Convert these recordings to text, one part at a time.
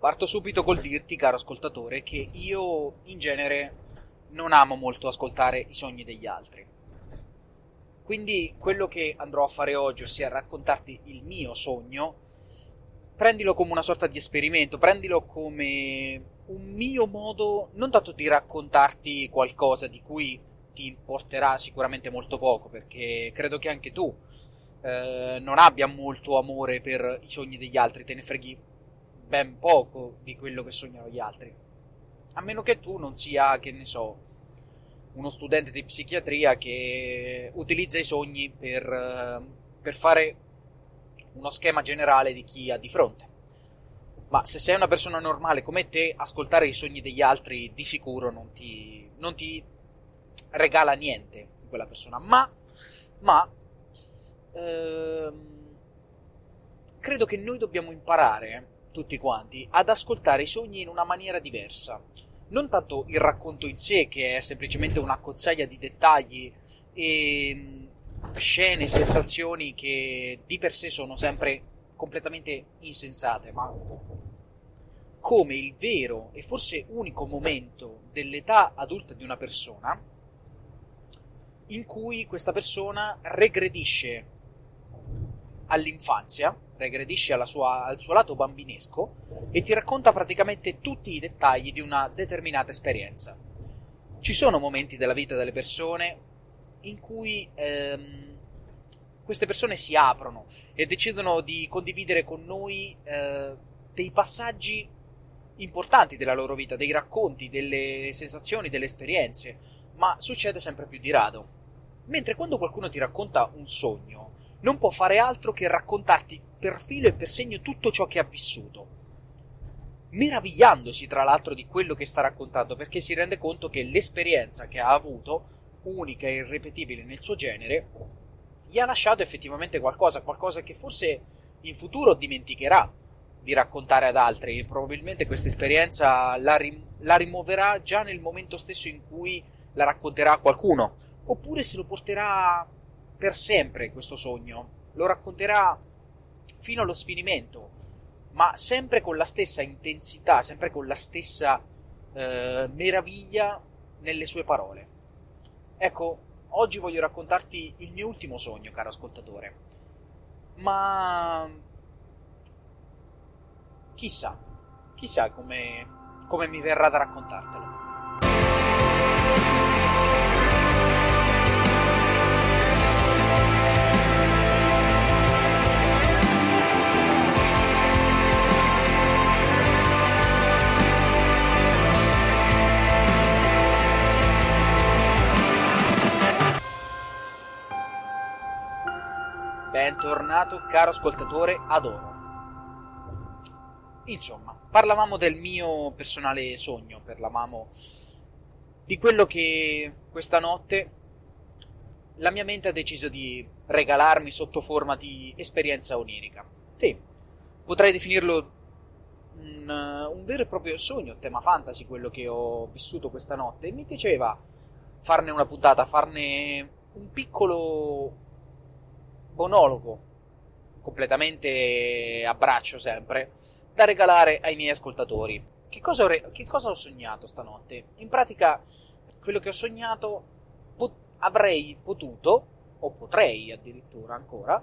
Parto subito col dirti, caro ascoltatore, che io in genere non amo molto ascoltare i sogni degli altri. Quindi quello che andrò a fare oggi, ossia raccontarti il mio sogno, prendilo come una sorta di esperimento, prendilo come un mio modo non tanto di raccontarti qualcosa di cui ti importerà sicuramente molto poco, perché credo che anche tu eh, non abbia molto amore per i sogni degli altri, te ne freghi ben poco di quello che sognano gli altri. A meno che tu non sia, che ne so, uno studente di psichiatria che utilizza i sogni per, eh, per fare uno schema generale di chi ha di fronte. Ma se sei una persona normale come te, ascoltare i sogni degli altri di sicuro non ti, non ti regala niente di quella persona. Ma, ma ehm, credo che noi dobbiamo imparare, tutti quanti, ad ascoltare i sogni in una maniera diversa. Non tanto il racconto in sé, che è semplicemente una cozzaglia di dettagli e mm, scene, sensazioni che di per sé sono sempre completamente insensate, ma come il vero e forse unico momento dell'età adulta di una persona in cui questa persona regredisce all'infanzia, regredisce sua, al suo lato bambinesco e ti racconta praticamente tutti i dettagli di una determinata esperienza. Ci sono momenti della vita delle persone in cui ehm, queste persone si aprono e decidono di condividere con noi eh, dei passaggi importanti della loro vita, dei racconti, delle sensazioni, delle esperienze, ma succede sempre più di rado. Mentre quando qualcuno ti racconta un sogno, non può fare altro che raccontarti per filo e per segno tutto ciò che ha vissuto. Meravigliandosi tra l'altro di quello che sta raccontando, perché si rende conto che l'esperienza che ha avuto, unica e irripetibile nel suo genere, gli ha lasciato effettivamente qualcosa, qualcosa che forse in futuro dimenticherà di raccontare ad altri. Probabilmente questa esperienza la, rim- la rimuoverà già nel momento stesso in cui la racconterà a qualcuno, oppure se lo porterà per sempre questo sogno, lo racconterà fino allo sfinimento, ma sempre con la stessa intensità, sempre con la stessa eh, meraviglia nelle sue parole. Ecco, oggi voglio raccontarti il mio ultimo sogno, caro ascoltatore. Ma chissà, chissà come, come mi verrà da raccontartelo. Bentornato caro ascoltatore adoro. Insomma, parlavamo del mio personale sogno, parlavamo di quello che questa notte la mia mente ha deciso di regalarmi sotto forma di esperienza onirica. Sì, potrei definirlo un, un vero e proprio sogno, tema fantasy, quello che ho vissuto questa notte, e mi piaceva farne una puntata, farne un piccolo monologo completamente a braccio sempre da regalare ai miei ascoltatori. Che cosa, ho, re- che cosa ho sognato stanotte? In pratica, quello che ho sognato pot- avrei potuto, o potrei addirittura ancora,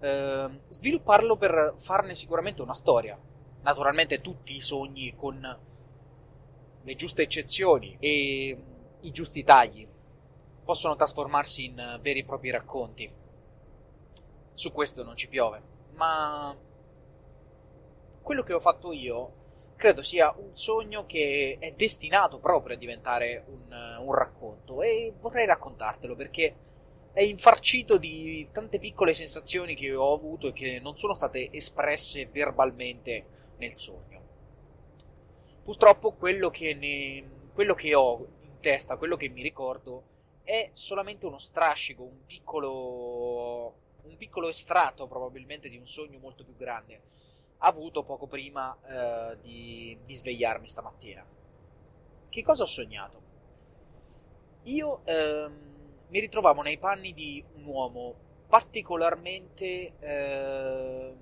eh, svilupparlo per farne sicuramente una storia. Naturalmente tutti i sogni con le giuste eccezioni e i giusti tagli possono trasformarsi in veri e propri racconti su questo non ci piove. Ma quello che ho fatto io credo sia un sogno che è destinato proprio a diventare un, un racconto e vorrei raccontartelo perché è infarcito di tante piccole sensazioni che ho avuto e che non sono state espresse verbalmente nel sogno. Purtroppo quello che, ne, quello che ho in testa, quello che mi ricordo, è solamente uno strascico, un piccolo un piccolo estratto probabilmente di un sogno molto più grande avuto poco prima eh, di, di, svegliarmi stamattina. Che cosa ho sognato? Io ehm, mi ritrovavo nei panni di un uomo particolarmente eh,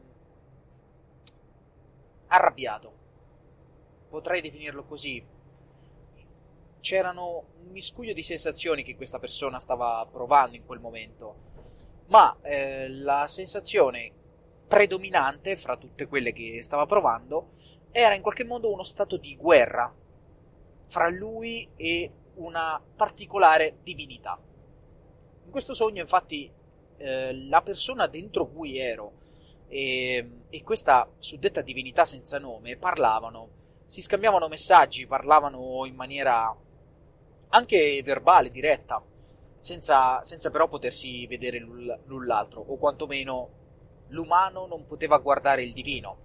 arrabbiato, potrei definirlo così. C'erano un miscuglio di sensazioni che questa persona stava provando in quel momento, ma eh, la sensazione predominante fra tutte quelle che stava provando era in qualche modo uno stato di guerra fra lui e una particolare divinità. In questo sogno, infatti, eh, la persona dentro cui ero e, e questa suddetta divinità senza nome parlavano, si scambiavano messaggi, parlavano in maniera anche verbale, diretta, senza, senza però potersi vedere l'un l'altro, o quantomeno l'umano non poteva guardare il divino.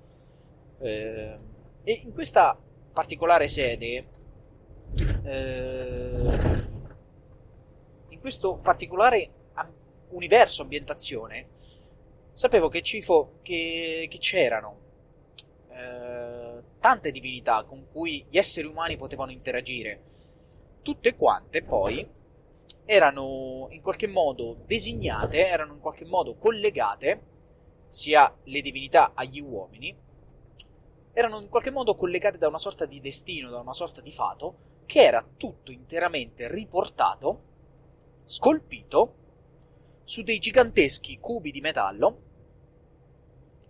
Eh, e in questa particolare sede, eh, in questo particolare universo, ambientazione, sapevo che, cifo, che, che c'erano eh, tante divinità con cui gli esseri umani potevano interagire. Tutte quante poi erano in qualche modo designate, erano in qualche modo collegate, sia le divinità agli uomini, erano in qualche modo collegate da una sorta di destino, da una sorta di fato, che era tutto interamente riportato, scolpito su dei giganteschi cubi di metallo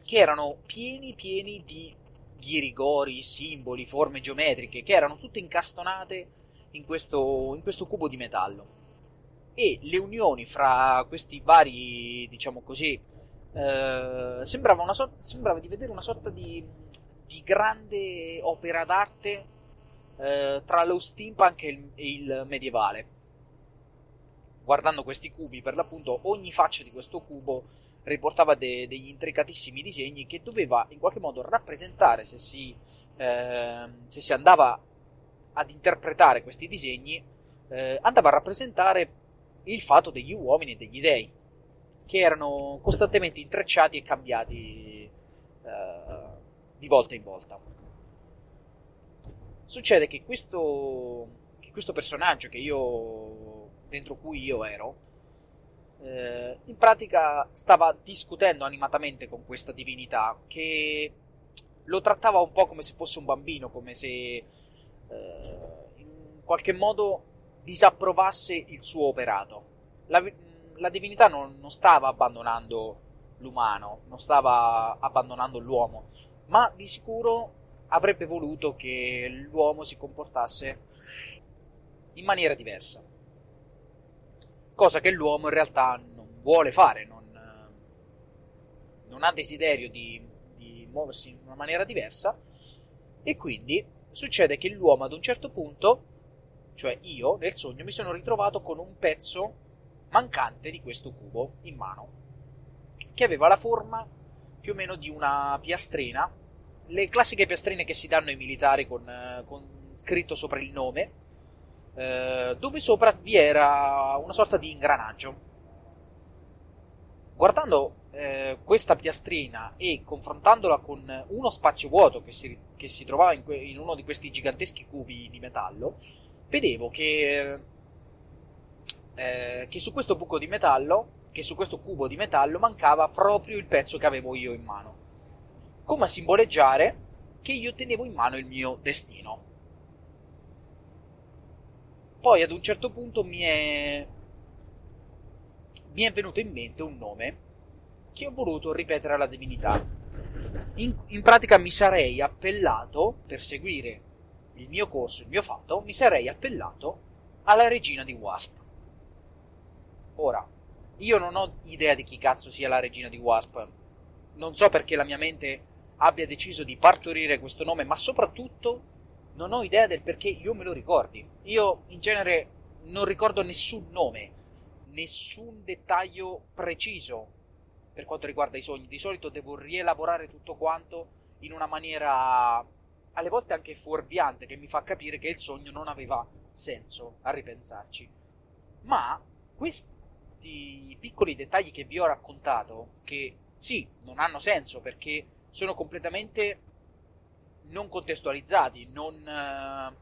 che erano pieni pieni di ghirigori, simboli, forme geometriche che erano tutte incastonate in questo, in questo cubo di metallo e le unioni fra questi vari, diciamo così, eh, sembrava, so- sembrava, di vedere una sorta di, di grande opera d'arte eh, tra lo steampunk e il, e il medievale. Guardando questi cubi, per l'appunto, ogni faccia di questo cubo riportava de- degli intricatissimi disegni che doveva in qualche modo rappresentare, se si, eh, se si andava ad interpretare questi disegni, eh, andava a rappresentare il fatto degli uomini e degli dei, che erano costantemente intrecciati e cambiati eh, di volta in volta. Succede che questo, che questo personaggio che io dentro cui io ero, eh, in pratica stava discutendo animatamente con questa divinità che lo trattava un po' come se fosse un bambino, come se eh, in qualche modo disapprovasse il suo operato. La, la divinità non, non stava abbandonando l'umano, non stava abbandonando l'uomo, ma di sicuro avrebbe voluto che l'uomo si comportasse in maniera diversa cosa che l'uomo in realtà non vuole fare, non, non ha desiderio di, di muoversi in una maniera diversa e quindi succede che l'uomo ad un certo punto, cioè io nel sogno, mi sono ritrovato con un pezzo mancante di questo cubo in mano, che aveva la forma più o meno di una piastrina, le classiche piastrine che si danno ai militari con, con scritto sopra il nome, eh, dove sopra vi era una sorta di ingranaggio. Guardando eh, questa piastrina e confrontandola con uno spazio vuoto che si, che si trovava in, que- in, uno di questi giganteschi cubi di metallo, vedevo che, eh, che su questo buco di metallo, che su questo cubo di metallo mancava proprio il pezzo che avevo io in mano, come a simboleggiare che io tenevo in mano il mio destino. Poi ad un certo punto mi è, mi è venuto in mente un nome che ho voluto ripetere alla divinità. In, in pratica mi sarei appellato, per seguire il mio corso, il mio fatto, mi sarei appellato alla regina di Wasp. Ora, io non ho idea di chi cazzo sia la regina di Wasp. Non so perché la mia mente abbia deciso di partorire questo nome, ma soprattutto non ho idea del perché io me lo ricordi. Io in genere non ricordo nessun nome, nessun dettaglio preciso per quanto riguarda i sogni. Di solito devo rielaborare tutto quanto in una maniera alle volte anche fuorviante che mi fa capire che il sogno non aveva senso a ripensarci. Ma questi piccoli dettagli che vi ho raccontato, che sì, non hanno senso perché sono completamente non contestualizzati, non, eh,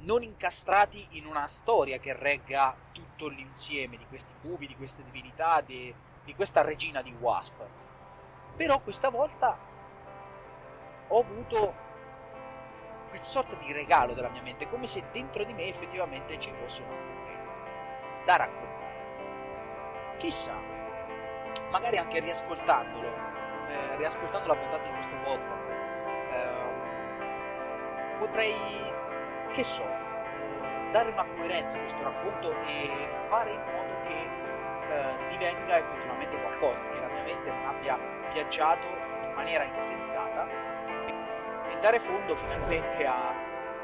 non incastrati in una storia che regga tutto l'insieme di questi cubi, di queste divinità, di, di questa regina di Wasp. Però questa volta ho avuto questa sorta di regalo della mia mente, come se dentro di me effettivamente ci fosse una storia da raccontare. Chissà, magari anche riascoltandolo, eh, riascoltando la puntata di questo podcast, eh, potrei, che so, dare una coerenza a questo racconto e fare in modo che eh, divenga effettivamente qualcosa, che la mia mente non abbia viaggiato in maniera insensata e dare fondo finalmente a,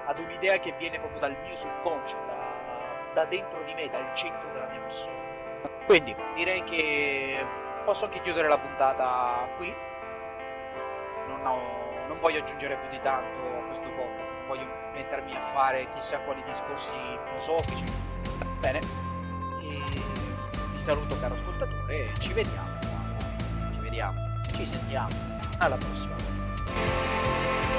ad un'idea che viene proprio dal mio subconscio, da, da dentro di me, dal centro della mia persona. Quindi direi che posso anche chiudere la puntata qui. Non, ho, non voglio aggiungere più di tanto a questo podcast, non voglio mettermi a fare chissà quali discorsi filosofici. Bene, e vi saluto caro ascoltatore e ci vediamo, ci vediamo, ci sentiamo alla prossima.